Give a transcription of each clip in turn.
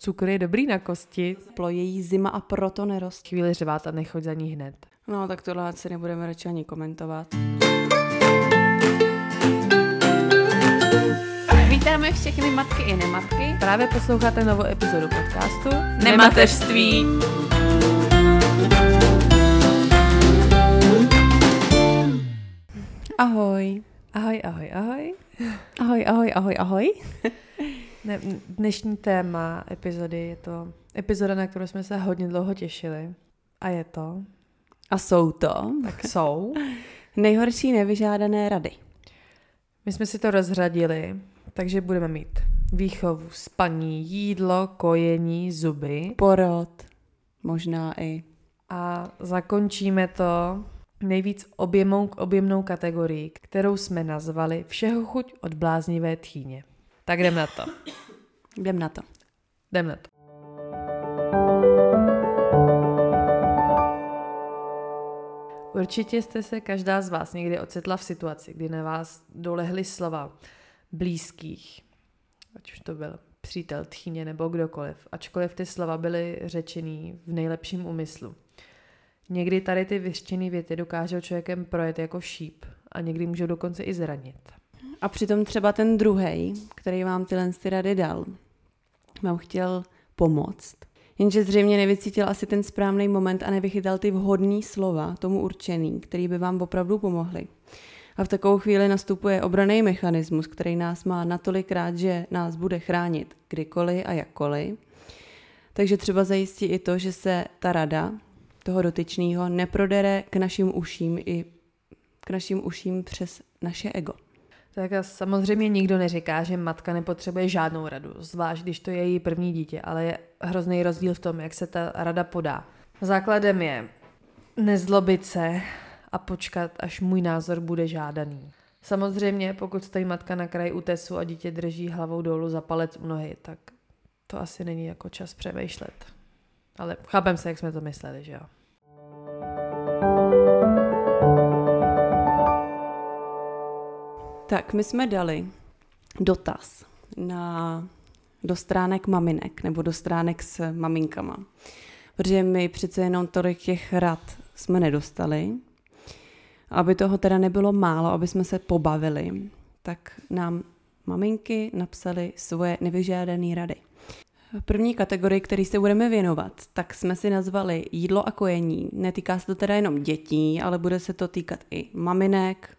cukr je dobrý na kosti. Ploje zima a proto nerost. Chvíli řvát a nechoď za ní hned. No, tak tohle si nebudeme radši ani komentovat. Vítáme všechny matky i nematky. Právě posloucháte novou epizodu podcastu Nemateřství. Ahoj. Ahoj, ahoj, ahoj. Ahoj, ahoj, ahoj, ahoj. Ne, dnešní téma epizody je to epizoda, na kterou jsme se hodně dlouho těšili. A je to... A jsou to... Tak jsou... Nejhorší nevyžádané rady. My jsme si to rozřadili, takže budeme mít výchovu, spaní, jídlo, kojení, zuby. Porod. Možná i. A zakončíme to nejvíc objemou k objemnou kategorii, kterou jsme nazvali Všeho chuť od bláznivé tchýně. Tak jdem na to. Jdem na to. Jdem na to. Určitě jste se každá z vás někdy ocitla v situaci, kdy na vás dolehly slova blízkých, ať už to byl přítel, tchýně nebo kdokoliv, ačkoliv ty slova byly řečený v nejlepším úmyslu. Někdy tady ty vyřčené věty dokážou člověkem projet jako šíp a někdy můžou dokonce i zranit. A přitom třeba ten druhý, který vám tyhle ty rady dal, vám chtěl pomoct. Jenže zřejmě nevycítil asi ten správný moment a nevychytal ty vhodné slova tomu určený, který by vám opravdu pomohli. A v takovou chvíli nastupuje obraný mechanismus, který nás má natolik rád, že nás bude chránit kdykoliv a jakkoliv. Takže třeba zajistí i to, že se ta rada toho dotyčného neprodere k našim uším i k našim uším přes naše ego. Tak samozřejmě nikdo neříká, že matka nepotřebuje žádnou radu, zvlášť když to je její první dítě, ale je hrozný rozdíl v tom, jak se ta rada podá. Základem je nezlobit se a počkat, až můj názor bude žádaný. Samozřejmě, pokud stojí matka na kraji útesu a dítě drží hlavou dolů za palec u nohy, tak to asi není jako čas přemýšlet. Ale chápem se, jak jsme to mysleli, že jo. Tak, my jsme dali dotaz na, do stránek maminek nebo do stránek s maminkama. Protože my přece jenom tolik těch rad jsme nedostali. Aby toho teda nebylo málo, aby jsme se pobavili, tak nám maminky napsali svoje nevyžádané rady. První kategorii, který se budeme věnovat, tak jsme si nazvali jídlo a kojení. Netýká se to teda jenom dětí, ale bude se to týkat i maminek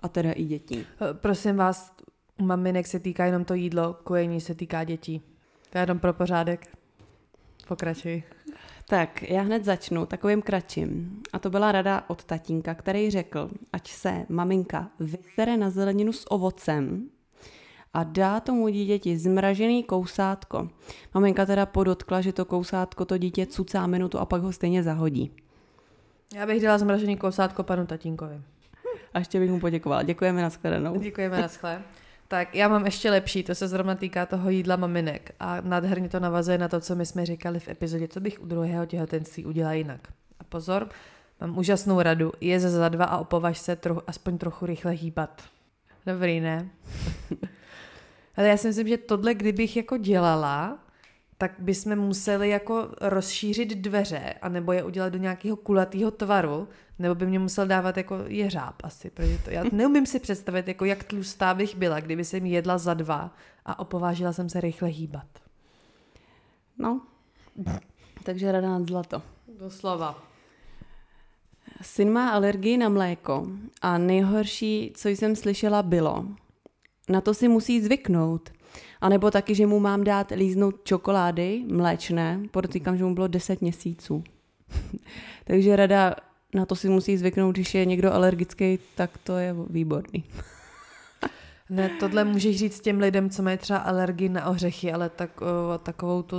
a teda i dětí. Prosím vás, u maminek se týká jenom to jídlo, kojení se týká dětí. To je jenom pro pořádek. Pokračuj. Tak, já hned začnu takovým kratším. A to byla rada od tatínka, který řekl, ať se maminka vysere na zeleninu s ovocem a dá tomu dítěti zmražený kousátko. Maminka teda podotkla, že to kousátko to dítě cucá minutu a pak ho stejně zahodí. Já bych dala zmražený kousátko panu tatínkovi. A ještě bych mu poděkovala. Děkujeme na shledanou. Děkujeme na schle. Tak já mám ještě lepší, to se zrovna týká toho jídla maminek a nádherně to navazuje na to, co my jsme říkali v epizodě, co bych u druhého těhotenství udělala jinak. A pozor, mám úžasnou radu, je za dva a opovaž se trochu, aspoň trochu rychle hýbat. Dobrý, ne? Ale já si myslím, že tohle, kdybych jako dělala, tak bychom museli jako rozšířit dveře, anebo je udělat do nějakého kulatého tvaru, nebo by mě musel dávat jako jeřáb asi, protože to, já neumím si představit, jako jak tlustá bych byla, kdyby jsem jedla za dva a opovážila jsem se rychle hýbat. No, takže rada nad zlato. Doslova. Syn má alergii na mléko a nejhorší, co jsem slyšela, bylo, na to si musí zvyknout. A nebo taky, že mu mám dát líznout čokolády mléčné, podotýkám, že mu bylo 10 měsíců. Takže rada na to si musí zvyknout, když je někdo alergický, tak to je výborný. ne, tohle můžeš říct těm lidem, co mají třeba alergii na ořechy, ale tak, o, takovou tu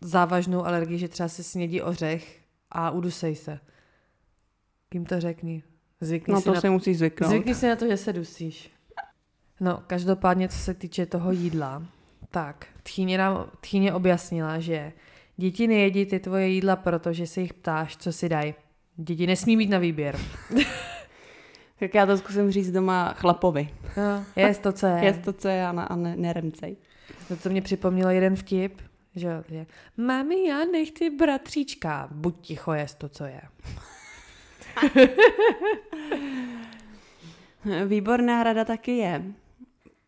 závažnou alergii, že třeba si snědí ořech a udusej se. Kým to řekni? Zvykni no to si, si na... musí zvyknout. Zvykni si na to, že se dusíš. No, každopádně, co se týče toho jídla, tak tchýně, nám, tchýně objasnila, že děti nejedí ty tvoje jídla, protože se jich ptáš, co si dají. Děti nesmí mít na výběr. tak já to zkusím říct doma chlapovi. No, jest to, co je. Jest to, co je a, a ne, neremcej. To, co mě připomnělo jeden vtip, Že, mami, já nechci bratříčka. Buď ticho, jest to, co je. Výborná rada taky je.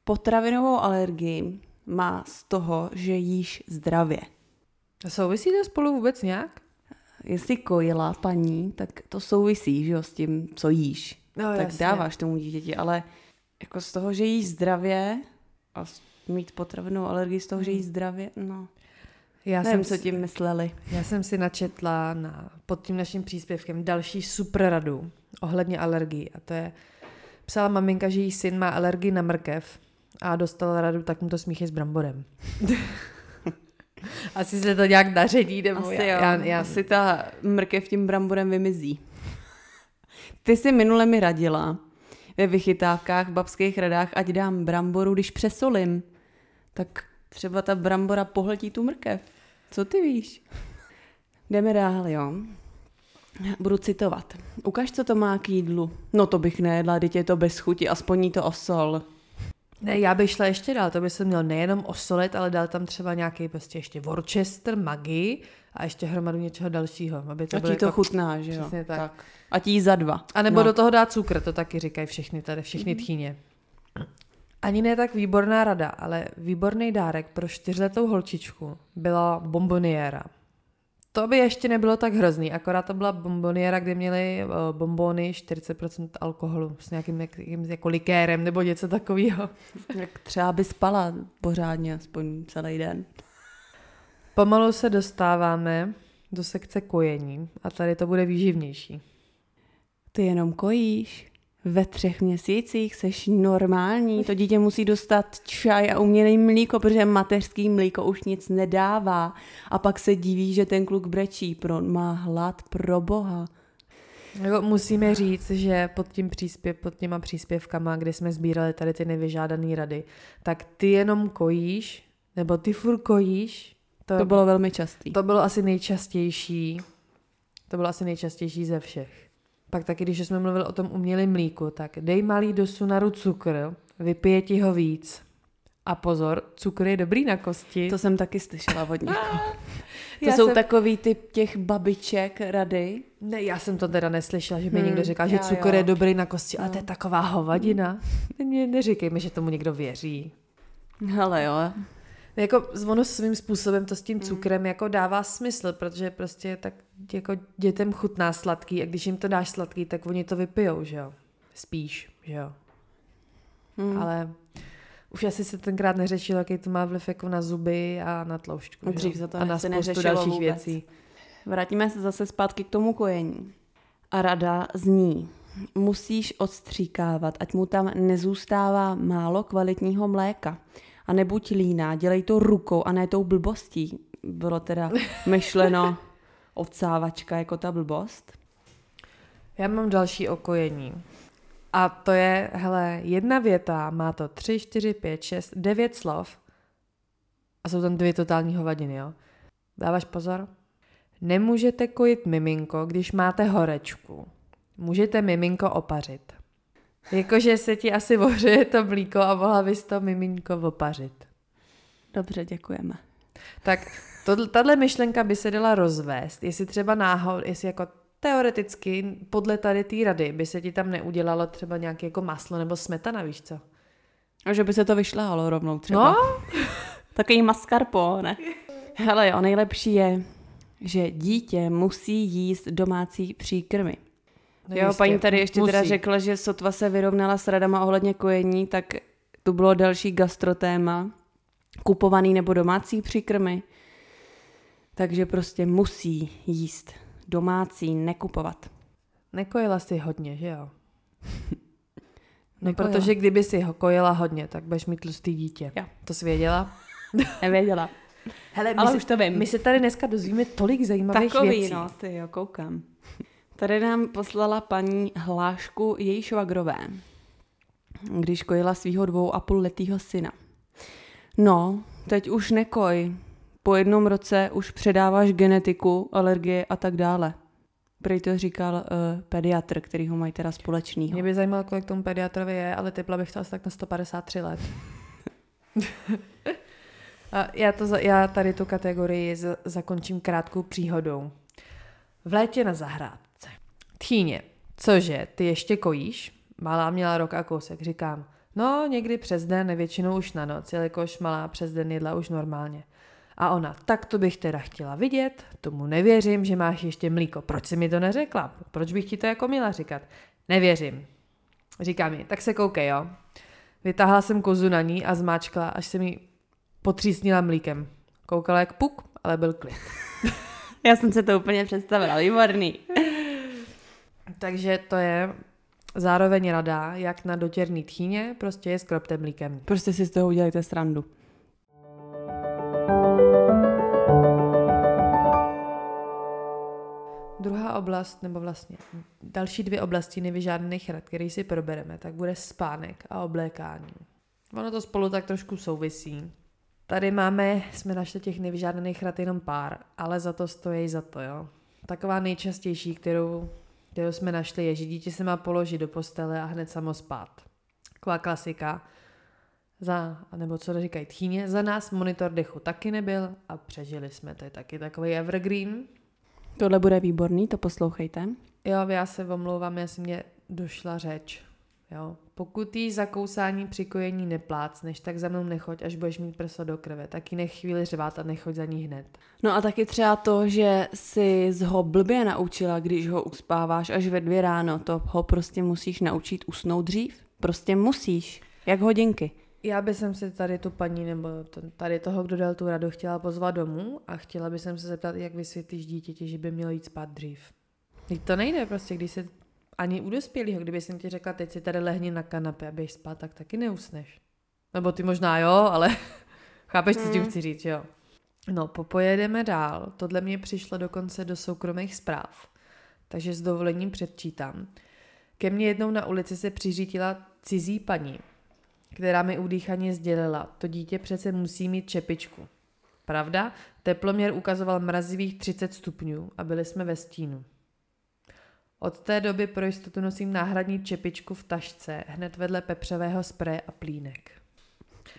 Potravinovou alergii má z toho, že jíš zdravě. Souvisí to spolu vůbec nějak? Jestli kojila paní, tak to souvisí, že jo, s tím, co jíš. No, tak jasně. dáváš tomu dítěti, ale jako z toho, že jíš zdravě a mít potravinovou alergii z toho, že jíš zdravě, no. Já Nevím, jsem, co tím mysleli. já jsem si načetla na, pod tím naším příspěvkem další super radu ohledně alergií. A to je, psala maminka, že jí syn má alergii na mrkev a dostala radu, tak mu to smíchy s bramborem. Asi se to nějak naředí, nebo Asi já, jo, já, já, asi ta mrkev tím bramborem vymizí. Ty jsi minule mi radila ve vychytávkách, v babských radách, ať dám bramboru, když přesolím. Tak třeba ta brambora pohltí tu mrkev. Co ty víš? Jdeme dál, jo. Budu citovat. Ukaž, co to má k jídlu. No to bych nejedla, teď je to bez chuti, aspoň jí to osol. Ne, já bych šla ještě dál, to by se měl nejenom osolit, ale dal tam třeba nějaký prostě ještě Worcester, Maggi a ještě hromadu něčeho dalšího, aby to bylo jí to jako... chutná, že jo? Přesně tak. Ať jí za dva. A nebo No. do toho dát cukr, to taky říkají všechny tady, všechny tchýně. Ani ne tak výborná rada, ale výborný dárek pro čtyřletou holčičku byla bomboniéra. To by ještě nebylo tak hrozný, akorát to byla bomboniéra, kde měly uh, bombony 40% alkoholu s nějakým jak, jakým jako likérem nebo něco takového. Jak třeba by spala pořádně, aspoň celý den. Pomalu se dostáváme do sekce kojení a tady to bude výživnější. Ty jenom kojíš. Ve třech měsících seš normální. To dítě musí dostat čaj a umělý mlíko, protože mateřský mlíko už nic nedává. A pak se diví, že ten kluk brečí. Pro, má hlad pro boha. Jako musíme říct, že pod, tím příspěv, pod těma příspěvkama, kdy jsme sbírali tady ty nevyžádané rady, tak ty jenom kojíš, nebo ty furt kojíš, to, To bylo velmi častý. to bylo asi nejčastější, to bylo asi nejčastější ze všech. Pak taky, když jsme mluvili o tom umělém mlíku, tak dej malý do sunaru cukr, vypije ti ho víc. A pozor, cukr je dobrý na kosti. To jsem taky slyšela od někoho. To Já jsou jsem- takový typ těch babiček rady. Ne, já jsem to teda neslyšela, že by Hmm, někdo říkal, že cukr jo. je dobrý na kosti, ale No. to je taková hovadina. Mě neříkej mi, že tomu někdo věří. Hele jo, Jako ono svým způsobem to s tím cukrem jako dává smysl, protože prostě tak jako dětem chutná sladký a když jim to dáš sladký, tak oni to vypijou, že jo? Spíš, že jo? Hmm. Ale už asi se tenkrát neřešilo, jaký to má vliv jako na zuby a na tloušťku. jo? Dřív se to a na se neřešilo dalších vůbec. věcí. Vrátíme se zase zpátky k tomu kojení. A rada zní, musíš odstříkávat, ať mu tam nezůstává málo kvalitního mléka. A nebuď líná, dělej to rukou a ne tou blbostí. Bylo teda myšleno odsávačka jako ta blbost. Já mám další okojení. A to je, hele, jedna věta, má to 3, 4, 5, 6, 9 slov a jsou tam dvě totální hovadiny, jo. Dáváš pozor? Nemůžete kojit miminko, když máte horečku. Můžete miminko opařit. Jakože se ti asi ohřeje to mlíko a mohla bys to miminko opařit. Dobře, děkujeme. Tak to, tahle myšlenka by se dala rozvést, jestli třeba náhod, jestli jako teoreticky podle tady té rady by se ti tam neudělalo třeba nějaké jako maslo nebo smetana, víš co? A že by se to vyšlehalo rovnou třeba. No, Takový mascarpone. Hele jo, nejlepší je, že dítě musí jíst domácí příkrmy. No jo, jistě, paní tady ještě musí. teda řekla, že sotva se vyrovnala s radama ohledně kojení, tak tu bylo další gastrotéma. Kupovaný nebo domácí příkrmy. Takže prostě musí jíst domácí, nekupovat. Nekojila jsi hodně, že jo? No, Nekojila. protože kdyby si ho kojila hodně, tak budeš mít tlustý dítě. Jo. To jsi věděla? Nevěděla. Hele, Ale my už se, to vím. My se tady dneska dozvíme tolik zajímavých Takový, věcí. no, ty jo, koukám. Tady nám poslala paní hlášku její švagrové, když kojila svého dvou a půl letýho syna. No, teď už nekoj. Po jednom roce už předáváš genetiku, alergie a tak dále. Prej to říkal uh, pediatr, který ho mají teda společnýho. Mě by zajímalo, kolik tomu pediatrovi je, ale typla bych to asi tak na 153 let. A já, to, já tady tu kategorii z, zakončím krátkou příhodou. V létě na zahrádce. Tchýně, cože, ty ještě kojíš? Malá měla rok a kousek, říkám. No, někdy přes den, většinou už na noc, jelikož malá přes den jedla už normálně. A ona, tak to bych teda chtěla vidět, tomu nevěřím, že máš ještě mlíko. Proč jsi mi to neřekla? Proč bych ti to jako měla říkat? Nevěřím. Říká mi, tak se koukej, jo. Vytáhla jsem kozu na ní a zmáčkla, až se mi potřísnila mlíkem. Koukala jak puk, ale byl klid. Já jsem se to úplně představila, výborný. Takže to je zároveň rada, jak na dotěrný tchýně, prostě je skropte mlíkem. Prostě si z toho udělejte srandu. Druhá oblast, nebo vlastně další dvě oblasti nevyžádaných rad, které si probereme, tak bude spánek a oblékání. Ono to spolu tak trošku souvisí. Tady máme, jsme našli těch nevyžádaných rad jenom pár, ale za to stojí za to, jo. Taková nejčastější, kterou, kterou jsme našli, je, že dítě se má položit do postele a hned samo spát. Taková klasika. Za, nebo co říkají tchýně, za nás monitor dechu taky nebyl a přežili jsme. To je taky takový evergreen. Tohle bude výborný, to poslouchejte. Jo, já se omlouvám, jestli mě došla řeč. Jo. Pokud jí za kousání při kojení neplácneš, tak za mnou nechoď, až budeš mít prso do krve. Tak ji nech chvíli řvát a nechoď za ní hned. No a taky třeba to, že si z ho blbě naučila, když ho uspáváš až ve dvě ráno, to ho prostě musíš naučit usnout dřív. Prostě musíš, jak hodinky. Já bych si tady tu paní nebo tady toho, kdo dal tu radu, chtěla pozvat domů a chtěla bych se zeptat, jak vysvětlíš dítěti, že by mělo jít spát dřív. Teď to nejde prostě, když se ani u dospělého, kdyby jsem ti řekla, teď si tady lehni na kanapě a běž spát, tak taky neusneš. Nebo ty možná jo, ale chápeš, co tím chci říct, jo. No, popojedeme dál. Tohle mě přišlo dokonce do soukromých zpráv. Takže s dovolením předčítám. Ke mně jednou na ulici se přiřítila cizí paní, která mi udýchaně sdělila, to dítě přece musí mít čepičku. Pravda? Teploměr ukazoval mrazivých 30 stupňů a byli jsme ve stínu. Od té doby pro jistotu nosím náhradní čepičku v tašce, hned vedle pepřového spreje a plínek.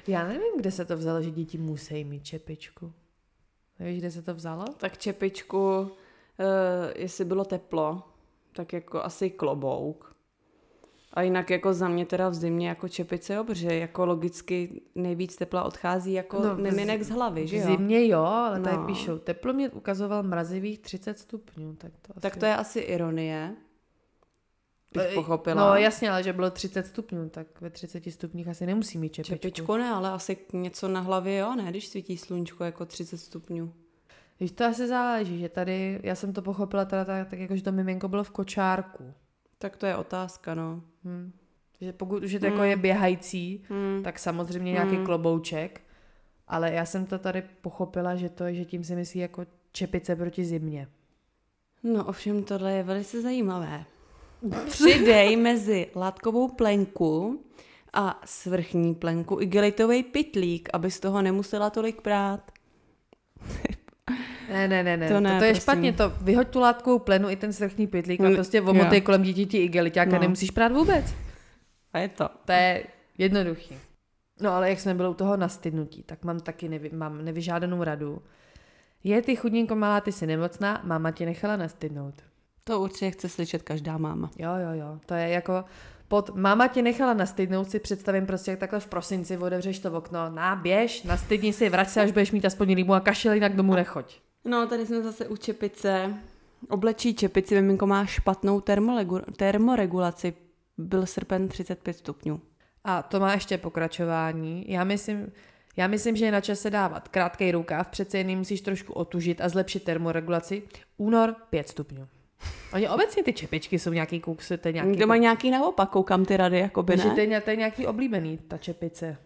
Já nevím, kde se to vzalo, že děti musí mít čepičku. Nevíš, kde se to vzalo? Tak čepičku, uh, jestli bylo teplo, tak jako asi klobouk. A jinak jako za mě teda v zimě jako čepice, jo, protože jako logicky nejvíc tepla odchází jako no, neminek z hlavy, že jo? V zimě jo, ale no. tady píšou, teplo mě ukazoval mrazivých 30 stupňů. Tak to, asi... tak to je asi ironie, bych pochopila. No jasně, ale že bylo 30 stupňů, tak ve 30 stupních asi nemusí mít čepičku. Čepičku ne, ale asi něco na hlavě jo, ne, když svítí sluníčko jako 30 stupňů. Víš, to asi záleží, že tady, já jsem to pochopila teda tak, tak jako, že to miminko bylo v kočárku. Tak to je otázka, no. Hmm. Že pokud už je to hmm. jako je běhající, hmm. tak samozřejmě nějaký hmm. klobouček, ale já jsem to tady pochopila, že to že tím si myslí jako čepice proti zimě. No ovšem tohle je velice zajímavé. Přidej mezi látkovou plenku a svrchní plenku igelitový pitlík, aby z toho nemusela tolik prát. Ne, ne, ne, ne. To, ne, to je prosím. špatně, to vyhoď tu látkovou plenu i ten svrchní pitlík a prostě omotej kolem dítěti igeliťák no. a nemusíš prát vůbec. A je to. To je jednoduchý. No ale jak jsme byli u toho nastydnutí, tak mám taky nevy, mám nevyžádanou radu. Je ty chudinko malá, ty jsi nemocná, máma tě nechala nastydnout. To určitě chce slyšet každá máma. Jo, jo, jo. To je jako pod máma tě nechala nastydnout, si představím prostě jak takhle v prosinci otevřeš to okno, na běž, nastydni si, vrať se, až budeš mít aspoň rýmu a kašel, jinak domů nechoď. No, tady jsme zase u čepice. Oblečí čepici, miminko má špatnou termoregulaci. Byl srpen 35 stupňů. A to má ještě pokračování. Já myslím, já myslím, že je na čase dávat krátký rukáv, přece jen musíš trošku otužit a zlepšit termoregulaci. Únor 5 stupňů. Oni obecně ty čepičky jsou nějaký kuksy, to je nějaký... Kdo má nějaký naopak, koukám ty rady, jako by ne? To je, to je nějaký oblíbený, ta čepice.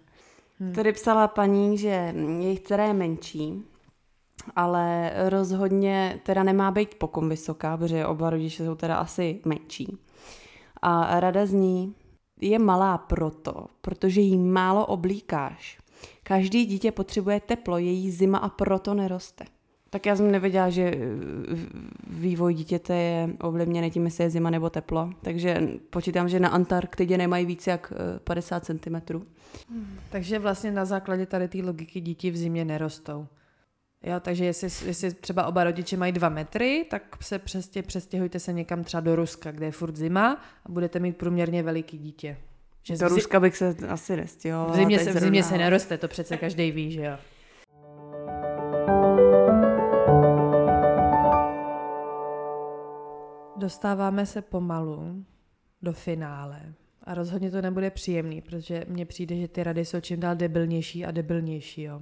Hm. Tady psala paní, že jejich dcera je menší, ale rozhodně teda nemá být pokom vysoká, protože oba rodiče jsou teda asi menší. A rada zní, je malá proto, protože jí málo oblíkáš. Každý dítě potřebuje teplo, její zima a proto neroste. Tak já jsem nevěděla, že eh, vývoj dítěte je ovlivněný tím, jestli je zima nebo teplo. Takže počítám, že na Antarktidě nemají víc jak 50 cm. Takže vlastně na základě tady té logiky děti v zimě nerostou. Jo, takže jestli, jestli třeba oba rodiče mají dva metry, tak se přestě, přestěhujte se někam třeba do Ruska, kde je furt zima a budete mít průměrně veliký dítě. Že do Ruska bych se asi nestěhovala. V zimě, se, v zimě se neroste, to přece každý ví, že jo. Dostáváme se pomalu do finále. A rozhodně to nebude příjemný, protože mně přijde, že ty rady jsou čím dál debilnější a debilnější. Jo.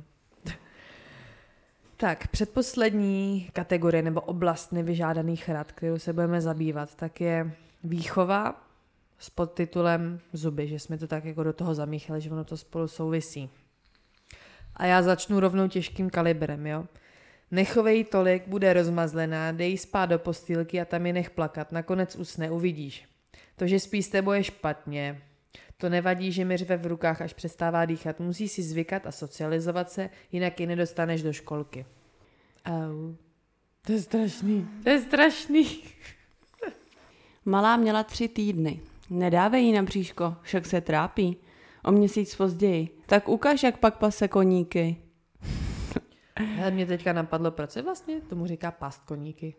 Tak, předposlední kategorie nebo oblast nevyžádaných rad, kterou se budeme zabývat, tak je výchova s podtitulem Zuby, že jsme to tak jako do toho zamíchali, že ono to spolu souvisí. A já začnu rovnou těžkým kalibrem, jo. Nechovej tolik, bude rozmazlená, dej spát do postýlky a tam je nech plakat, nakonec usne, uvidíš. To, že spí s tebou je špatně. To nevadí, že mi řve v rukách, až přestává dýchat. Musí si zvykat a socializovat se, jinak ji nedostaneš do školky. Au. To je strašný. To je strašný. Malá měla tři týdny. Nedávej jí na bříško, však se trápí. O měsíc později. Tak ukáž, jak pak pase koníky. Hele, mě teďka napadlo, proč se vlastně tomu říká past koníky.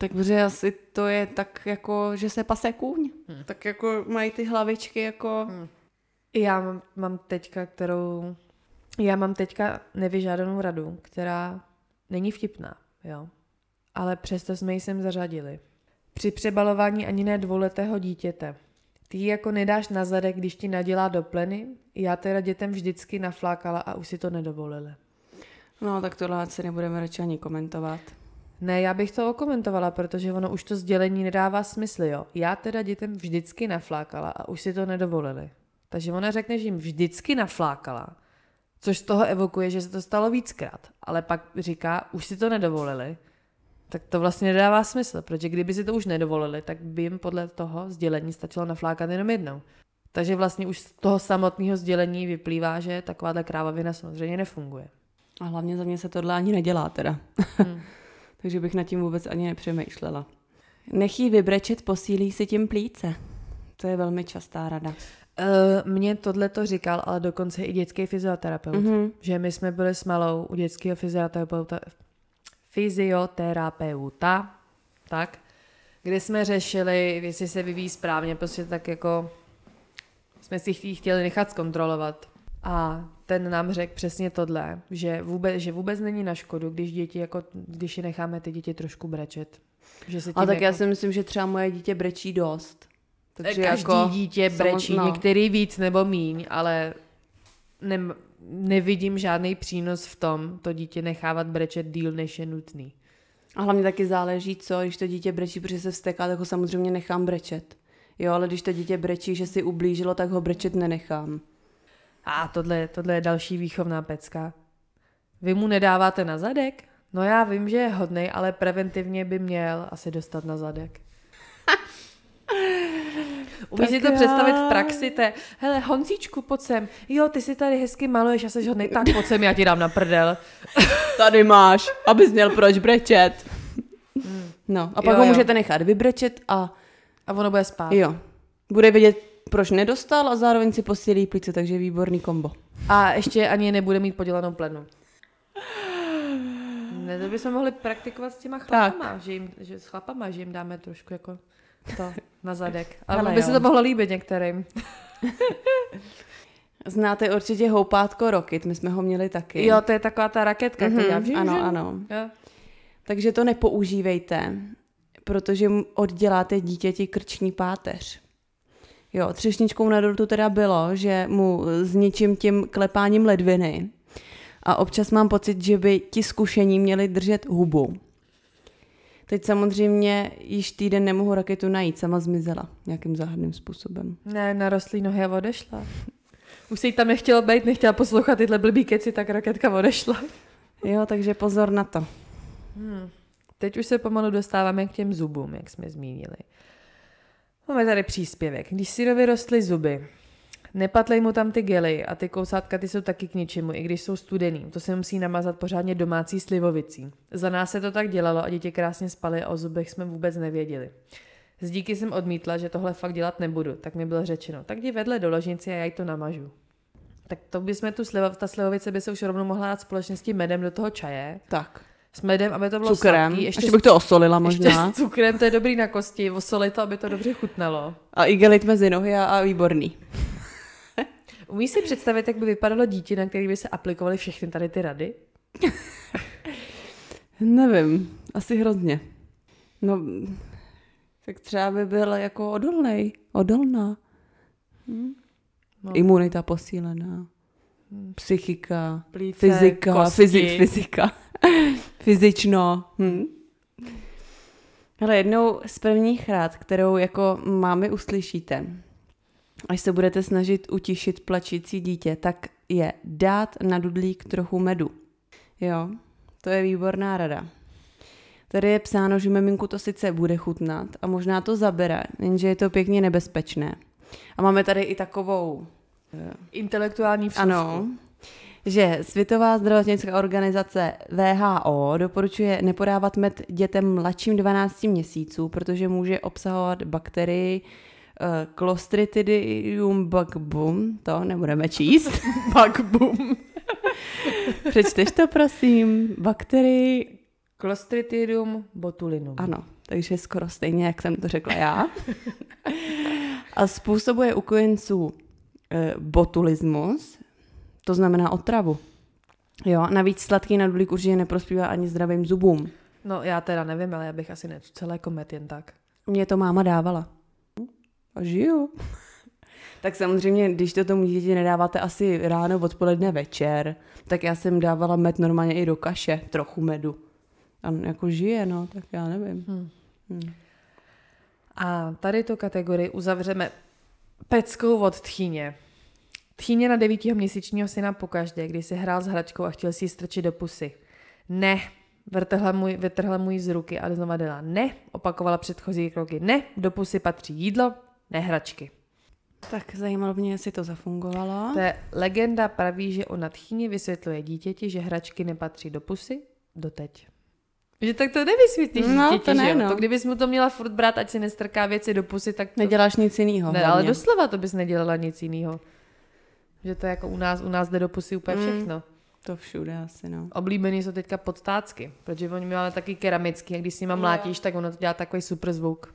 Tak protože asi to je tak jako, že se pase kůň. Hmm. Tak jako mají ty hlavičky jako... Hmm. Já mám, mám teďka, kterou... Já mám teďka nevyžádanou radu, která není vtipná, jo. Ale přesto jsme ji sem zařadili. Při přebalování ani ne dvouletého dítěte. Ty ji jako nedáš na zadek, když ti nadělá do pleny? Já teda dětem vždycky naflákala a už si to nedovolili. No, tak tohle se nebudeme radši ani komentovat. Ne, já bych to okomentovala, protože ono už to sdělení nedává smysl, jo. Já teda dětem vždycky naflákala a už si to nedovolili. Takže ona řekne, že jim vždycky naflákala, což z toho evokuje, že se to stalo víckrát, ale pak říká, už si to nedovolili, tak to vlastně nedává smysl, protože kdyby si to už nedovolili, tak by jim podle toho sdělení stačilo naflákat jenom jednou. Takže vlastně už z toho samotného sdělení vyplývá, že takováhle krávavina samozřejmě nefunguje. A hlavně za mě se tohle ani nedělá teda. Hmm. Takže bych nad tím vůbec ani nepřemýšlela. Nechý vybrečet, posílí si tím plíce. To je velmi častá rada. Uh, mně tohle to říkal, ale dokonce i dětský fyzioterapeut. Mm-hmm. Že my jsme byli s malou u dětského fyzioterapeuta, fyzioterapeuta, tak, kde jsme řešili, jestli se vyvíjí správně, prostě tak jako jsme si chtěli nechat zkontrolovat. A ten nám řekl přesně tohle, že vůbec, že vůbec není na škodu, když děti jako, když je necháme ty děti trošku brečet. Že se A tak jako... já si myslím, že třeba moje dítě brečí dost. Takže Každý jako dítě brečí, samotná. některý víc nebo míň, ale ne, nevidím žádný přínos v tom, to dítě nechávat brečet díl, než je nutný. A hlavně taky záleží, co, když to dítě brečí, protože se vsteká, tak ho samozřejmě nechám brečet. Jo, ale když to dítě brečí, že si ublížilo, tak ho brečet nenechám. A tohle, tohle je další výchovná pecka. Vy mu nedáváte na zadek? No já vím, že je hodnej, ale preventivně by měl asi dostat na zadek. Umíš si to já... představit v praxi, te, hele Honzíčku, pojď sem, jo, ty si tady hezky maluješ a jsi hodnej, tak pojď sem, já ti dám na prdel. tady máš, abys měl proč brečet. Hmm. No, a pak jo, ho jo. můžete nechat vybrečet a... A ono bude spát. Jo. Bude vědět, proč nedostal a zároveň si posílí plíce, takže výborný kombo. A ještě ani nebude mít podělanou plenu. Ne, to bychom mohli praktikovat s těma chlapama, že, jim, že s chlapama, že jim dáme trošku jako to na zadek. Ale by se to mohlo líbit některým. Znáte určitě houpátko Rocket, my jsme ho měli taky. Jo, to je taková ta raketka, mm-hmm, která vždy, Ano, ano. Jo. Takže to nepoužívejte, protože odděláte dítěti krční páteř. Jo, třešničkou na dortu teda bylo, že mu zničím tím klepáním ledviny. A občas mám pocit, že by ti zkušení měli držet hubu. Teď samozřejmě již týden nemohu raketu najít, sama zmizela nějakým záhadným způsobem. Ne, narostlý nohy a odešla. Už se jí tam nechtělo být, nechtěla poslouchat tyhle blbý keci, tak raketka odešla. Jo, takže pozor na to. Hmm. Teď už se pomalu dostáváme k těm zubům, jak jsme zmínili. Máme tady příspěvek. Když Sirovi rostly zuby, Nepatlej mu tam ty gely a ty kousátka ty jsou taky k ničemu, i když jsou studený. To se musí namazat pořádně domácí slivovicí. Za nás se to tak dělalo a děti krásně spaly a o zubech jsme vůbec nevěděli. Z díky jsem odmítla, že tohle fakt dělat nebudu, tak mi bylo řečeno. Tak jdi vedle do ložnici a já jí to namažu. Tak to bychom tu slivo, ta slivovice by se už rovnou mohla dát společně s tím medem do toho čaje. Tak. S medem, aby to bylo Cukrem. sladký. Ještě, ještě bych to osolila možná. Ještě s cukrem, to je dobrý na kosti. Osolit to, aby to dobře chutnalo. A igelit mezi nohy a, a výborný. Umíš si představit, jak by vypadalo dítě, na který by se aplikovaly všechny tady ty rady? Nevím, asi hrozně. No, tak třeba by byl jako odolnej, odolná. Hm? No. Imunita posílená. Psychika, Plíce, fyzika, kosti. fyzik, fyzika, fyzično. Hm? Ale jednou z prvních rád, kterou jako mámy uslyšíte, až se budete snažit utišit plačící dítě, tak je dát na dudlík trochu medu. Jo, to je výborná rada. Tady je psáno, že miminku to sice bude chutnat a možná to zabere, jenže je to pěkně nebezpečné. A máme tady i takovou Intelektuální vsuvku. ano, že Světová zdravotnická organizace VHO doporučuje nepodávat med dětem mladším 12 měsíců, protože může obsahovat bakterii uh, Clostridium bacbum, to nebudeme číst. Bug Přečteš to, prosím. Bakterii, Clostridium botulinum. ano, takže skoro stejně, jak jsem to řekla já. A způsobuje u kojenců eh, botulismus, to znamená otravu. Jo, navíc sladký nadulík určitě neprospívá ani zdravým zubům. No já teda nevím, ale já bych asi necucela jako med jen tak. Mě to máma dávala. A žiju. tak samozřejmě, když to tomu dítě nedáváte asi ráno, odpoledne, večer, tak já jsem dávala med normálně i do kaše, trochu medu. A jako žije, no, tak já nevím. Hmm. Hmm. A tady tu kategorii uzavřeme peckou od tchýně. Tchýně na devítiho měsíčního syna pokaždé, když si hrál s hračkou a chtěl si ji strčit do pusy. Ne, vrtrhla můj, vytrhla můj z ruky a znova dala ne, opakovala předchozí kroky. Ne, do pusy patří jídlo, ne hračky. Tak zajímalo mě, jestli to zafungovalo. To je legenda praví, že ona tchýně vysvětluje dítěti, že hračky nepatří do pusy, doteď. Že tak to nevysvětlíš No, dítěti, to ne, že no. To kdybys mu to měla furt brát, ať si nestrká věci do pusy, tak to... Neděláš nic jiného. Ne, ale doslova to bys nedělala nic jiného. Že to jako u nás, u nás jde do pusy úplně Mm. všechno. To všude asi, no. Oblíbený jsou teďka podstácky, protože oni máme taky keramický a když s nima mlátíš, tak ono to dělá takový super zvuk.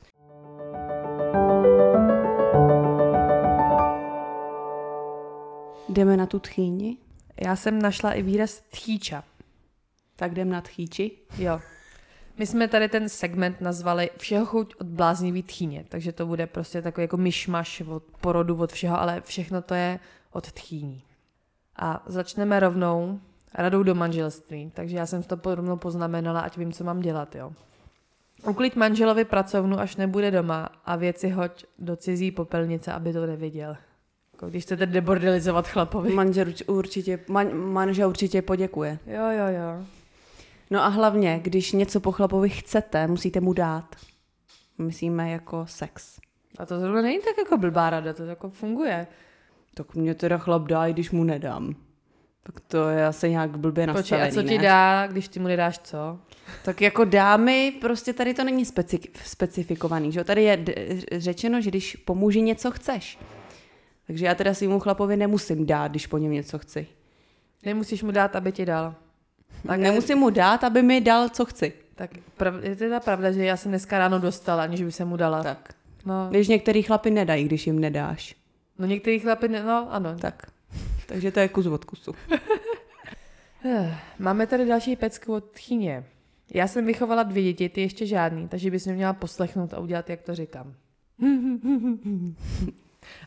Jdeme na tu tchýni? Já jsem našla i výraz tchýča. Tak jdem na tchýči. Jo. My jsme tady ten segment nazvali Všeho chuť od bláznivý tchýně, takže to bude prostě takový jako myšmaš od porodu, od všeho, ale všechno to je od tchýní. A začneme rovnou radou do manželství, takže já jsem to rovnou poznamenala, ať vím, co mám dělat, jo. Uklid manželovi pracovnu, až nebude doma a věci hoď do cizí popelnice, aby to neviděl. Jako když chcete debordelizovat chlapovi. Manžel urč- určitě, man, manžel určitě poděkuje. Jo, jo, jo. No a hlavně, když něco po chlapovi chcete, musíte mu dát. Myslíme jako sex. A to zrovna není tak jako blbá rada, to jako funguje. Tak mě teda chlap dá, i když mu nedám. Tak to je asi nějak blbě Počkej, nastavený, a co ti ne? dá, když ty mu nedáš co? Tak jako dámy, prostě tady to není speci- specifikovaný, že? Tady je d- řečeno, že když po muži něco chceš. Takže já teda svýmu chlapovi nemusím dát, když po něm něco chci. Nemusíš mu dát, aby ti dal. Tak nemusím mu dát, aby mi dal, co chci. Tak je teda pravda, že já jsem dneska ráno dostala, aniž by se mu dala. Tak. No, Když některý chlapi nedají, když jim nedáš. no některý chlapi, ne, no ano. Tak. Takže to je kus od kusu. Máme tady další pecku od tchyně. Já jsem vychovala dvě děti, ty ještě žádný, takže bys mě měla poslechnout a udělat, jak to říkám.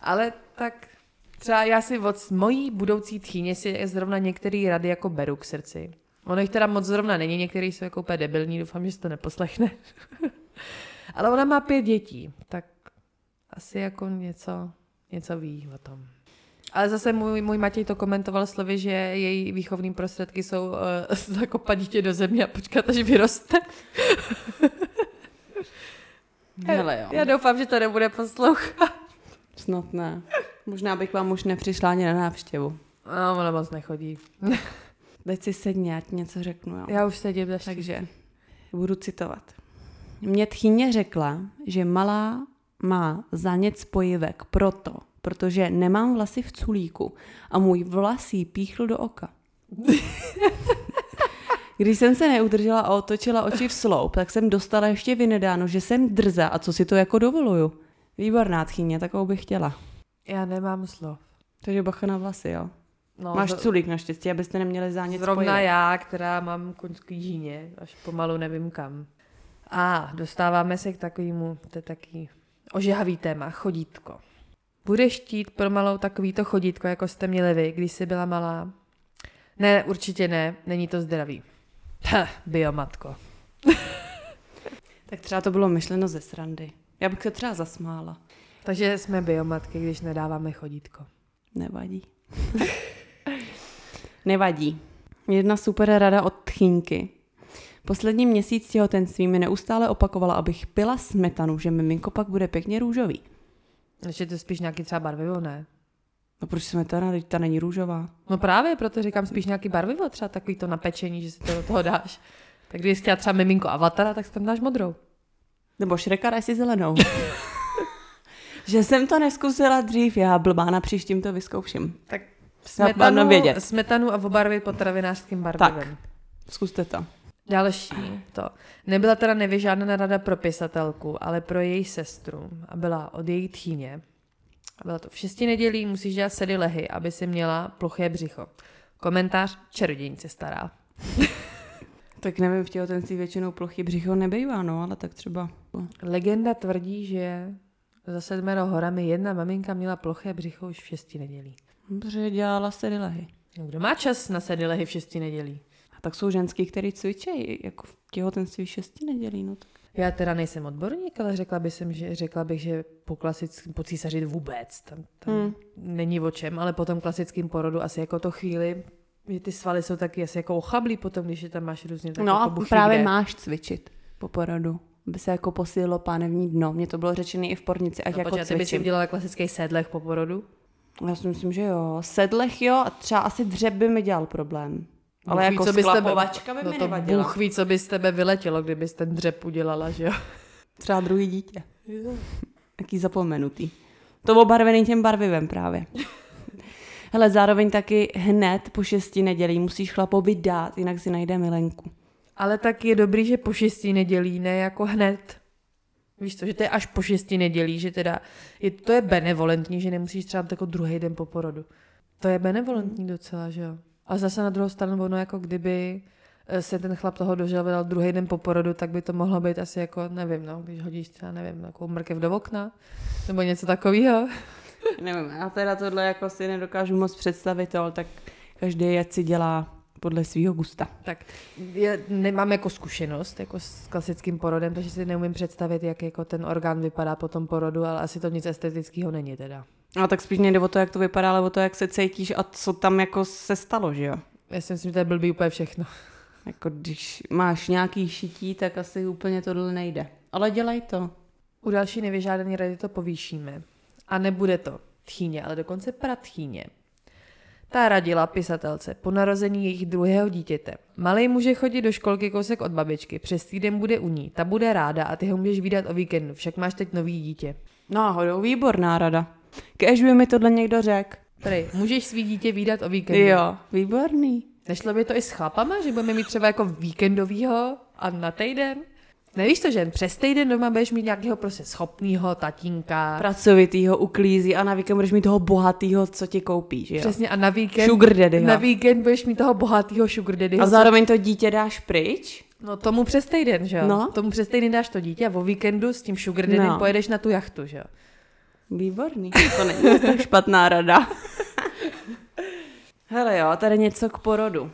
Ale tak třeba já si od mojí budoucí tchýně si zrovna některé rady jako beru k srdci. Ono jich teda moc zrovna není, některý jsou jako úplně debilní, doufám, že si to neposlechne. Ale ona má pět dětí, tak asi jako něco, něco ví o tom. Ale zase můj, můj Matěj to komentoval slovy, že její výchovní prostředky jsou uh, zakopat dítě do země a počkat, až vyroste. Hele jo. Já doufám, že to nebude poslouchat. Snad ne. Možná bych vám už nepřišla ani na návštěvu. No, ona moc nechodí. Teď si sedni, já ti něco řeknu. Jo. Já už sedím za Takže budu citovat. Mě tchýně řekla, že malá má zánět spojivek proto, protože nemám vlasy v culíku a můj vlas jí píchl do oka. Když jsem se neudržela a otočila oči v sloup, tak jsem dostala ještě vynedáno, že jsem drza a co si to jako dovoluju. Výborná tchýně, takovou bych chtěla. Já nemám slov. Takže bacha na vlasy, jo. No, Máš culík naštěstí, abyste neměli zánět Zrovna spojivek. já, která mám koňský žíně, až pomalu nevím kam. A dostáváme se k takovému, to je taký ožehavý téma, chodítko. Budeš štít pro malou takovýto chodítko, jako jste měli vy, když jsi byla malá? Ne, určitě ne, není to zdravý. Ha, biomatko. Tak třeba to bylo myšleno ze srandy. Já bych se třeba zasmála. Takže jsme biomatky, když nedáváme chodítko. Nevadí. Nevadí. Jedna super rada od tchýnky. Poslední měsíc těhotenství mi neustále opakovala, abych pila smetanu, že miminko pak bude pěkně růžový. Takže to spíš nějaký třeba barvivo, ne? No proč smetana, teď ta není růžová? No právě, proto říkám spíš nějaký barvivo, třeba takový to napečení, že si to do toho dáš. Tak když jsi chtěla třeba miminko avatara, tak si tam dáš modrou. Nebo šreka daj si zelenou. že jsem to neskusila dřív, já blbá, na příštím to vyzkouším. Tak Smetanu, smetanu, vědět. smetanu a obarvit potravinářským barvivem. Zkuste to. Další to. Nebyla teda nevyžádaná rada pro pisatelku, ale pro její sestru a byla od její tchýně. A bylo to v šesti nedělí, musíš dělat sedy lehy, aby si měla ploché břicho. Komentář čarodějnice stará. Tak nevím, v těhotenství většinou plochy břicho nebejvá, no, ale tak třeba... Legenda tvrdí, že za sedmero horami jedna maminka měla ploché břicho už v šesti nedělí. Protože dělala sedy lehy. No, kdo má čas na sedy lehy v šesti nedělí? A tak jsou ženský, který cvičí jako v těhotenství šesti nedělí, no tak. Já teda nejsem odborník, ale řekla bych, že, řekla bych, že po klasickém, po císaři vůbec, tam, tam Hmm. není o čem, ale po tom klasickém porodu asi jako to chvíli, že ty svaly jsou taky asi jako ochablí potom, když je tam máš různě tak No jako buchy, právě kde- máš cvičit po porodu, aby se jako posílilo pánevní dno. Mně to bylo řečené i v pornici, ať No, jako počkej, ty bys si cvičím. udělala klasický sedlech po porodu? Já si myslím, že jo. Sedlech jo a třeba asi dřep by mi dělal problém. Ale Bůh ví, jako co by sklapovačka by no mi to nevadila. Bůh ví, co by z tebe vyletělo, kdybys ten dřep udělala, že jo? Třeba druhý dítě. Jaký zapomenutý. To obarvený tím barvivem právě. Hele, zároveň taky hned po šesti nedělí musíš chlapovi dát, jinak si najde milenku. Ale tak je dobrý, že po šesti nedělí, ne jako hned. Víš to, že to je až po šesti nedělí, že teda je, to je benevolentní, že nemusíš třeba jako druhý den po porodu. To je benevolentní docela, že jo. A zase na druhou stranu ono jako kdyby eh, se ten chlap toho dožil druhý den po porodu, tak by to mohlo být asi jako, nevím, no, když hodíš třeba, nevím, takovou mrkev do okna, nebo něco takového. Nevím, já teda tohle jako si nedokážu moc představit, ale tak každý ať si dělá podle svého gusta. Tak je, nemám jako zkušenost jako s klasickým porodem, takže si neumím představit, jak jako ten orgán vypadá po tom porodu, ale asi to nic estetického není teda. A tak spíš nejde o to, jak to vypadá, ale o to, jak se cítíš a co tam jako se stalo, že jo? Já si myslím, že to je blbý úplně všechno. Jako když máš nějaký šití, tak asi úplně tohle nejde. Ale dělej to. U další nevyžádané rady to povýšíme. A nebude to tchýně, ale dokonce pratchýně. Ta radila pisatelce po narození jejich druhého dítěte. Malej může chodit do školky kousek od babičky, přes týden bude u ní, ta bude ráda a ty ho můžeš výdat o víkendu, však máš teď nový dítě. Náhodou, výborná rada. Kež by mi tohle někdo řekl. Tady, můžeš svý dítě výdat o víkendu. Jo, výborný. Nešlo by to i s chlapama, že budeme mít třeba jako víkendovýho a na týden? Nevíš to, že jen přes týden doma budeš mít nějakého prostě schopného tatínka. Pracovitýho uklízí a na víkend budeš mít toho bohatýho, co ti koupí, že jo? Přesně a na víkend, Sugar daddyho. na víkend budeš mít toho bohatého sugar daddyho. A zároveň to dítě dáš pryč? No tomu přes týden, že jo? No. Tomu přes týden dáš to dítě a o víkendu s tím sugar daddym No. pojedeš na tu jachtu, že jo? Výborný. To není tak špatná rada. Hele jo, tady něco k porodu.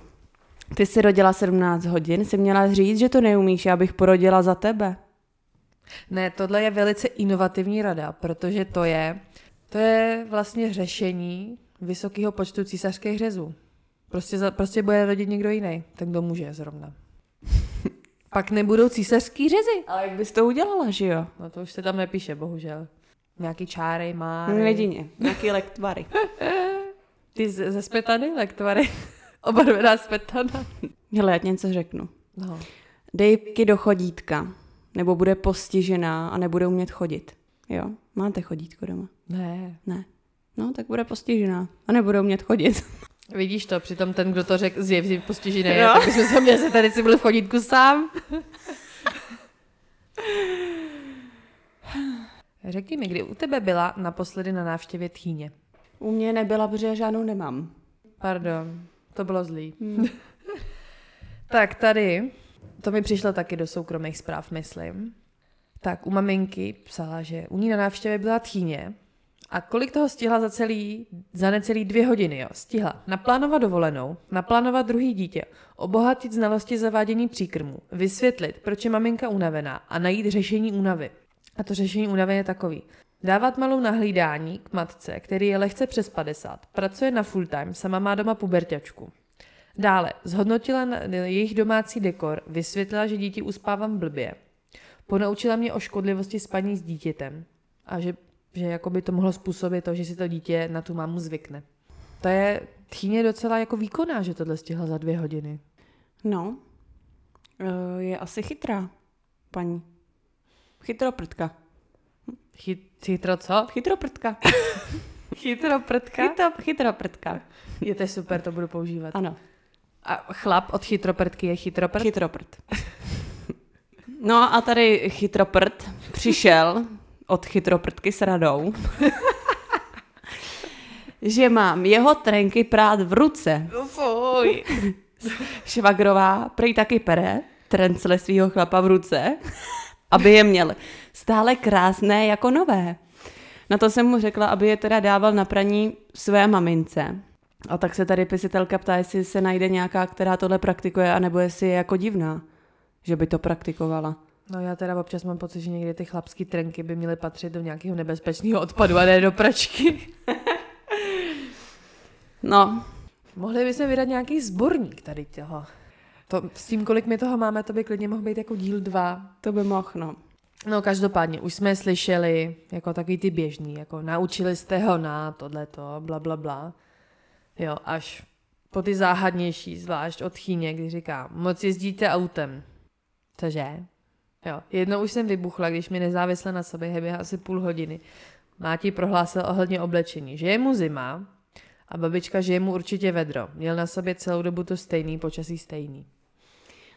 Ty jsi rodila 17 hodin, jsi měla říct, že to neumíš, já bych porodila za tebe. Ne, tohle je velice inovativní rada, protože to je, to je vlastně řešení vysokého počtu císařských řezů. Prostě, za, prostě bude rodit někdo jiný, ten kdo může zrovna. Pak nebudou císařský řezy. Ale jak bys to udělala, že jo? No to už se tam nepíše, bohužel. Nějaký čáry, má. Jedině, nějaký lektvary. Ty ze, ze smetany, lektvary. Obarvená smetana. Hele, já ti něco řeknu. No. Dej ky do chodítka, nebo bude postižená a nebude umět chodit. Jo, máte chodítko doma? Ne. Ne. No, tak bude postižená a nebude umět chodit. Vidíš to, přitom ten, kdo to řekl, zjevně postižený, Jo. tak bychom se měli se tady si byl v chodítku sám. Řekni mi, kdy u tebe byla naposledy na návštěvě tchýně? U mě nebyla, protože já žádnou nemám. Pardon, to bylo zlý. tak tady, to mi přišlo taky do soukromých zpráv, myslím. Tak u maminky psala, že u ní na návštěvě byla tchýně a kolik toho stihla za celý, za necelý dvě hodiny, jo. Stihla naplánovat dovolenou, naplánovat druhý dítě, obohatit znalosti zavádění příkrmů, vysvětlit, proč je maminka unavená a najít řešení únavy. A to řešení únavy je takový. Dávat malou na hlídání k matce, který je lehce přes 50, pracuje na full time, sama má doma puberťačku. Dále, zhodnotila jejich domácí dekor, vysvětlila, že dítě uspávám blbě. Ponaučila mě o škodlivosti spaní s dítětem a že, že jakoby to mohlo způsobit to, že si to dítě na tu mámu zvykne. To je tchýně docela jako výkonná, že tohle stihla za dvě hodiny. No, Eh, je asi chytrá, paní. Chytroprdka. Chyt, chytro co? Chytroprdka. Chytroprdka? Chytro, chytroprdka. Je to super, to budu používat. Ano, A chlap od chytroprdky je chytroprd? chytroprd. No a tady chytroprd přišel od chytroprdky s radou, že mám jeho trenky prát v ruce. Fuj. Švagrová prej taky pere trencle svého chlapa v ruce, aby je měl stále krásné jako nové. Na to jsem mu řekla, aby je teda dával na praní své mamince. A tak se tady pisitelka ptá, jestli se najde nějaká, která tohle praktikuje, anebo jestli je jako divná, že by to praktikovala. No já teda občas mám pocit, že někdy ty chlapský trenky by měly patřit do nějakého nebezpečného odpadu a ne do pračky. No, Mohli bychom vydat nějaký sborník tady toho. To, s tím, kolik my toho máme, to by klidně mohl být jako díl dva. to by mohl, no. No každopádně, už jsme slyšeli jako takový ty běžný, jako naučili jste ho na tohleto, bla, bla, bla. Jo, až po ty záhadnější, zvlášť od Chýně, kdy říká, moc jezdíte autem. Cože? Jo, jednou už jsem vybuchla, když mi nezávisle na sobě heběha asi půl hodiny. Máti prohlásil ohledně oblečení, že je mu zima a babička, že je mu určitě vedro. Měl na sobě celou dobu to stejný, počasí stejný.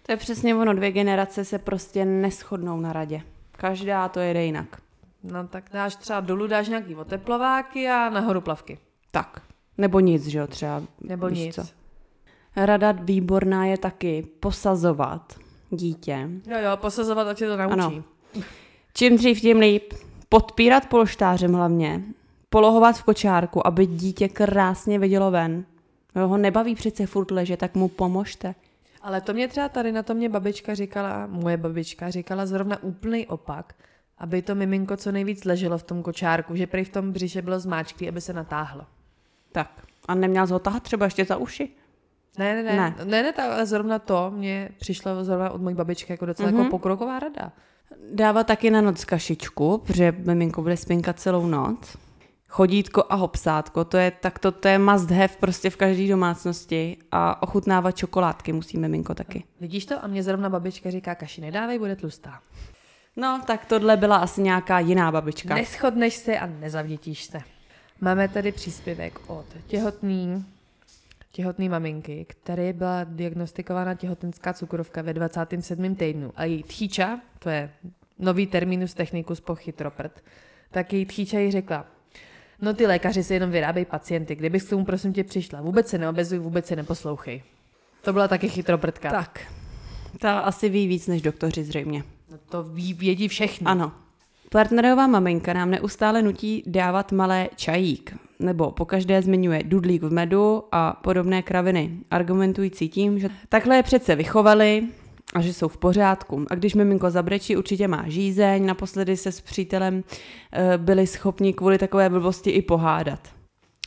To je přesně ono, dvě generace se prostě neschodnou na radě. Každá to jede jinak. No tak dáš třeba dolů, dáš nějaký oteplováky a nahoru plavky. Tak. Nebo nic, že jo, třeba. Nebo nic. co. Rada výborná je taky posazovat dítě. Jo, jo, posazovat, ať se to naučí. Ano. Čím dřív, tím líp. Podpírat polštářem hlavně. Polohovat v kočárku, aby dítě krásně vidělo ven. Jo, ho nebaví přece furt ležet, tak mu pomožte. Ale to mě třeba tady na to mě babička říkala, moje babička říkala zrovna úplný opak, aby to miminko co nejvíc leželo v tom kočárku, že prý v tom břiše bylo zmáčklý, aby se natáhlo. Tak. A neměl jsi ho tahat třeba ještě za uši? Ne, ne, ne, Ne. ne, ne, tak, ale zrovna to mě přišlo zrovna od mojí babičky jako docela Mhm. jako pokroková rada. Dávat taky na noc kašičku, protože miminko bude spinkat celou noc. Chodítko a hopsátko, to je, tak to, je must have prostě v každé domácnosti. A ochutnávat čokoládky musí miminko taky. Vidíš to? A mě zrovna babička říká, kaši nedávej, bude tlustá. No, tak tohle byla asi nějaká jiná babička. Neschodneš se a nezavdětíš se. Máme tady příspěvek od těhotný, těhotný maminky, které byla diagnostikována těhotenská cukrovka ve 27. týdnu a její tchýča, to je nový terminus technicus po chytroprd, tak její tchýča jí řekla, no ty lékaři si jenom vyrábějí pacienty, kdybych k tomu prosím tě přišla, vůbec se neobezuj, vůbec se neposlouchej. To byla taky chytroprdka. Tak. Ta asi ví víc než doktoři zřejmě. No to ví, vědí všichni. Ano. Partnerová maminka nám neustále nutí dávat malé čajík, nebo pokaždé zmiňuje dudlík v medu a podobné kraviny, argumentující tím, že takhle je přece vychovali a že jsou v pořádku. A když miminko zabrečí, určitě má žízeň, naposledy se s přítelem e, byli schopni kvůli takové blbosti i pohádat.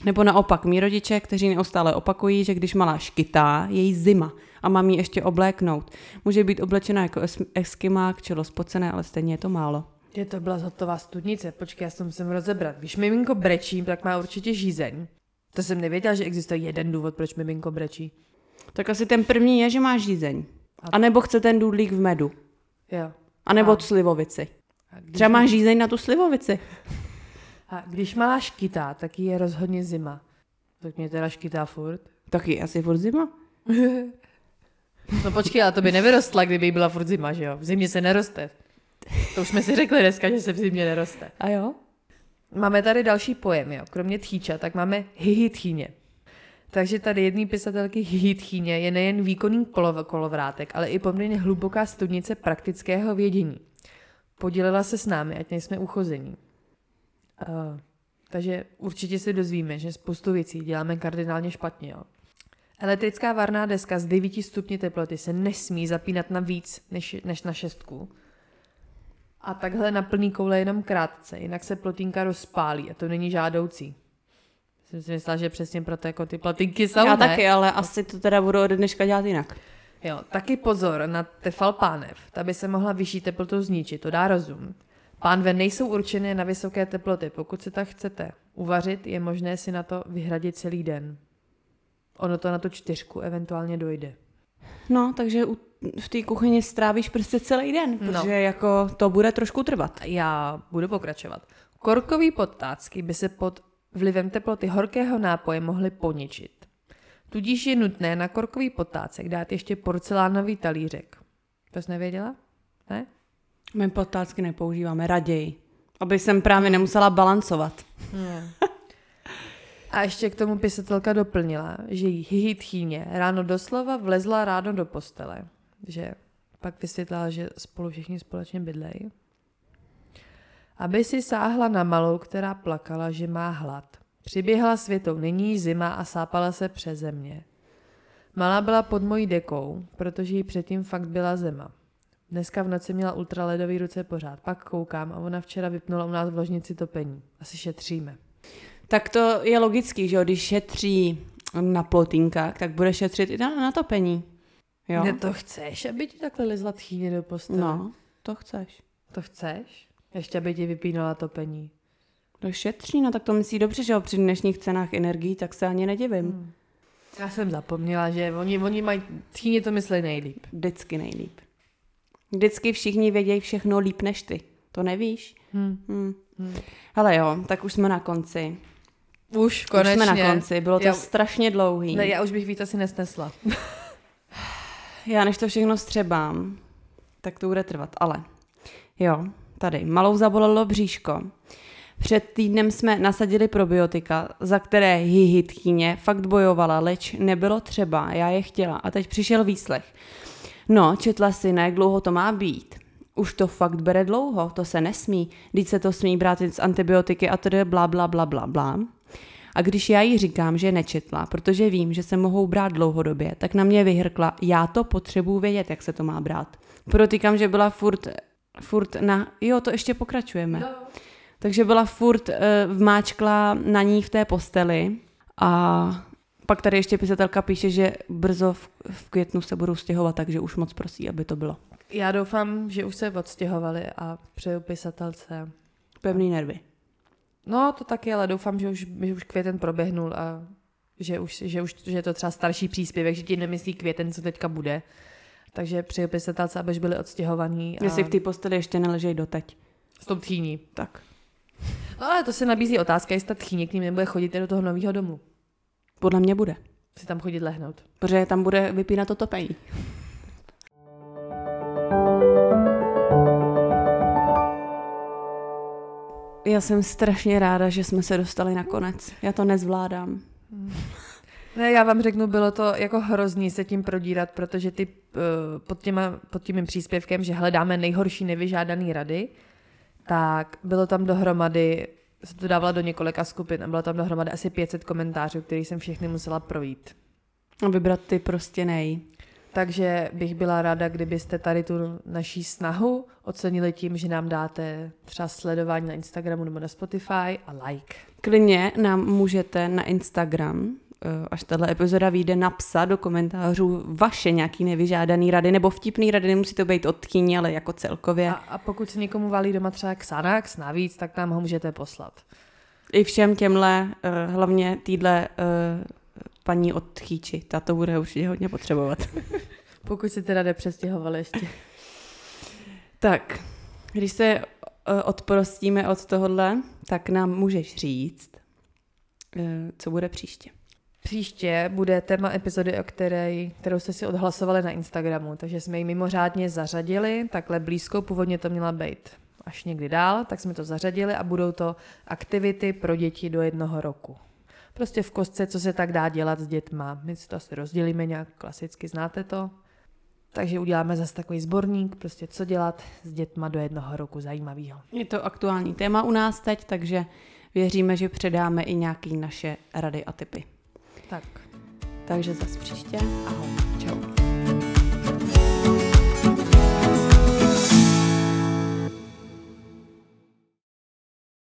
Nebo naopak, mý rodiče, kteří neustále opakují, že když malá škytá, je jí zima a mám ji ještě obléknout. Může být oblečena jako es- eskimák, čelo spocené, ale stejně je to málo. Je to byla hotová studnice, počkej, já se to musím rozebrat. Když miminko brečí, tak má určitě žízeň. To jsem nevěděla, že existuje jeden důvod, proč miminko brečí. Tak asi ten první je, že má žízeň. A nebo chce ten důdlík v medu. Jo. A nebo A- slivovici. A když, Třeba má žízeň na tu slivovici. a když malá škytá, tak je rozhodně zima. Tak mě teda škytá furt. Taky asi furt zima. No počkej, ale to by nevyrostla, kdyby byla furt zima, že jo? V zimě se neroste. To už jsme si řekli dneska, že se v zimě neroste. A jo? Máme tady další pojem, jo. Kromě tchýča, tak máme hyhytchýně. Takže tady jedný pisatelky hyhytchýně je nejen výkonný kolov- kolovrátek, ale i poměrně hluboká studnice praktického vědění. Podělila se s námi, ať nejsme uchození. Uh, takže určitě se dozvíme, že spoustu věcí děláme kardinálně špatně. Jo. Elektrická varná deska z 9 stupni teploty se nesmí zapínat na víc než, než na šestku. A takhle na plný koule jenom krátce, jinak se plotínka rozpálí a to není žádoucí. Jsem si myslela, že přesně proto jako ty plotínky jsou, Já ne? taky, ale asi to teda budu ode dneška dělat jinak. Jo, taky pozor na tefalpánev. Ta by se mohla vyšší teplotu zničit, to dá rozum. Pánve nejsou určené na vysoké teploty. Pokud se tak chcete uvařit, je možné si na to vyhradit celý den. Ono to na tu čtyřku eventuálně dojde. No, takže u, v té kuchyni strávíš prostě celý den, No. protože jako to bude trošku trvat. Já budu pokračovat. Korkový podtácky by se pod vlivem teploty horkého nápoje mohly poničit. Tudíž je nutné na korkový podtácek dát ještě porcelánový talířek. To jsi nevěděla? Ne? My potácky nepoužíváme raději, aby jsem právě nemusela balancovat. A ještě k tomu pisatelka doplnila, že jí hyhytchýně ráno doslova vlezla ráno do postele. Že pak vysvětlila, že spolu všichni společně bydlejí. Aby si sáhla na malou, která plakala, že má hlad. Přiběhla světou, není zima a sápala se přeze mě. Malá byla pod mojí dekou, protože jí předtím fakt byla zima. Dneska v noci měla ultraledový ruce pořád, pak koukám a ona včera vypnula u nás v ložnici topení. Asi šetříme. Tak to je logický, že když šetří na plotýnkách, tak bude šetřit i na, na topení. Jo? Ne, to chceš, aby ti takhle lezla tchýně do postele? No, to chceš. To chceš? Ještě aby ti vypínala topení. To šetří, no tak to myslí dobře, že jo, při dnešních cenách energií, tak se ani nedivím. Hmm. Já jsem zapomněla, že oni, oni mají, tchýně to myslí nejlíp. Vždycky nejlíp. Vždycky všichni vědějí všechno líp než ty. To nevíš? Hmm. Hmm. Hmm. Ale jo, tak už jsme na konci. Už konečně. Už jsme na konci, bylo to Já- strašně dlouhý. Ne, já už bych víc asi nesnesla. Já než to všechno střebám, tak to bude trvat, ale jo, tady, malou zabolelo bříško. Před týdnem jsme nasadili probiotika, za které hyhytkyně fakt bojovala, leč nebylo třeba, já je chtěla a teď přišel výslech. No, četla si, na jak dlouho to má být. Už to fakt bere dlouho, to se nesmí, když se to smí brát z antibiotiky a tedy bla bla bla bla bla. A když já jí říkám, že nečetla, protože vím, že se mohou brát dlouhodobě, tak na mě vyhrkla, já to potřebuji vědět, jak se to má brát. Protýkám, že byla furt, furt na, jo, to ještě pokračujeme. Takže byla furt uh, vmáčkla na ní v té posteli a pak tady ještě pisatelka píše, že brzo v, v květnu se budou stěhovat, takže už moc prosí, aby to bylo. Já doufám, že už se odstěhovali a přeju pisatelce. Pevný nervy. No, to taky, ale doufám, že už, že už květen proběhnul a že už, že už že je to třeba starší příspěvek, že ti nemyslí květen, co teďka bude. Takže přeju pisatelce, abyž byli odstěhovaní. A Jestli v té posteli ještě neležej doteď. S tou tchýní. Tak. No ale to se nabízí otázka, jestli ta tchýně k ním nebude chodit do toho nového domu. Podle mě bude. Si tam chodit lehnout. Protože tam bude vypínat to topení. Já jsem strašně ráda, že jsme se dostali na konec. Já to nezvládám. Ne, já vám řeknu, bylo to jako hrozný se tím prodírat, protože ty uh, pod, těma, pod tím příspěvkem, že hledáme nejhorší nevyžádaný rady, tak bylo tam dohromady, se to dávala do několika skupin a bylo tam dohromady asi 500 komentářů, který jsem všechny musela projít. A vybrat ty prostě nej. Takže bych byla ráda, kdybyste tady tu naší snahu ocenili tím, že nám dáte třeba sledování na Instagramu nebo na Spotify a like. Klidně nám můžete na Instagram až tahle epizoda vyjde, napsat do komentářů vaše nějaký nevyžádaný rady, nebo vtipný rady, nemusí to být od tchýně, ale jako celkově. A, a pokud se někomu valí doma třeba Xanax navíc, tak nám ho můžete poslat. I všem těmhle, uh, hlavně týdle uh, paní od ta to bude určitě hodně potřebovat. pokud si teda nepřestěhovali ještě. tak, když se odprostíme od tohohle, tak nám můžeš říct, co bude příště. Příště bude téma epizody, o které, kterou jste si odhlasovali na Instagramu, takže jsme ji mimořádně zařadili, takhle blízko, původně to měla být až někdy dál, tak jsme to zařadili a budou to aktivity pro děti do jednoho roku. Prostě v kostce, co se tak dá dělat s dětma. My si to asi rozdělíme nějak klasicky, znáte to? Takže uděláme zase takový sborník, prostě co dělat s dětma do jednoho roku zajímavého. Je to aktuální téma u nás teď, takže věříme, že předáme i nějaké naše rady a typy. Tak. Takže zase příště. Ahoj. Čau.